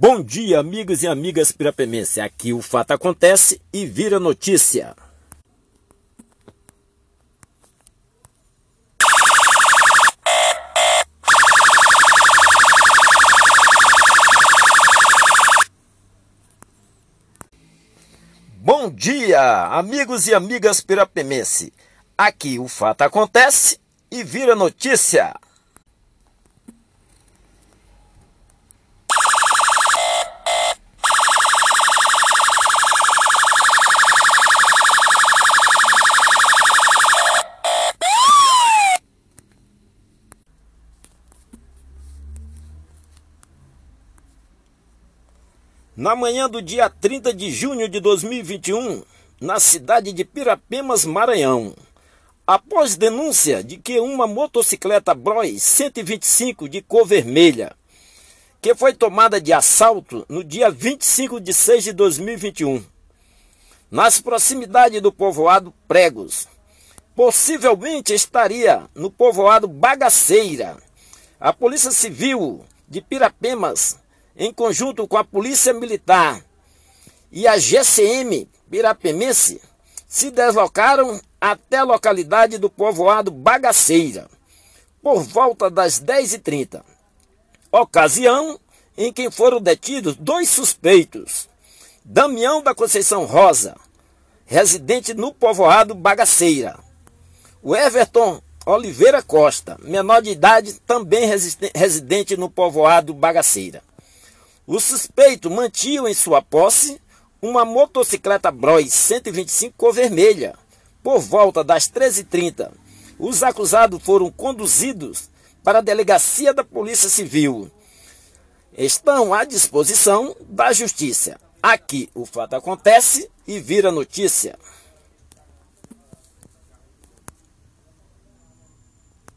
Bom dia, amigos e amigas pirapemense. Aqui o fato acontece e vira notícia. Bom dia, amigos e amigas pirapemense. Aqui o fato acontece e vira notícia. Na manhã do dia 30 de junho de 2021, na cidade de Pirapemas, Maranhão, após denúncia de que uma motocicleta Bros 125 de cor vermelha, que foi tomada de assalto no dia 25 de 6 de 2021, nas proximidades do povoado Pregos, possivelmente estaria no povoado Bagaceira. A Polícia Civil de Pirapemas em conjunto com a Polícia Militar e a GCM Pirapemense, se deslocaram até a localidade do povoado Bagaceira, por volta das 10h30. Ocasião em que foram detidos dois suspeitos. Damião da Conceição Rosa, residente no povoado Bagaceira. O Everton Oliveira Costa, menor de idade, também residente no povoado Bagaceira. O suspeito mantinha em sua posse uma motocicleta Bros 125 cor vermelha. Por volta das 13h30, os acusados foram conduzidos para a delegacia da Polícia Civil. Estão à disposição da Justiça. Aqui o fato acontece e vira notícia.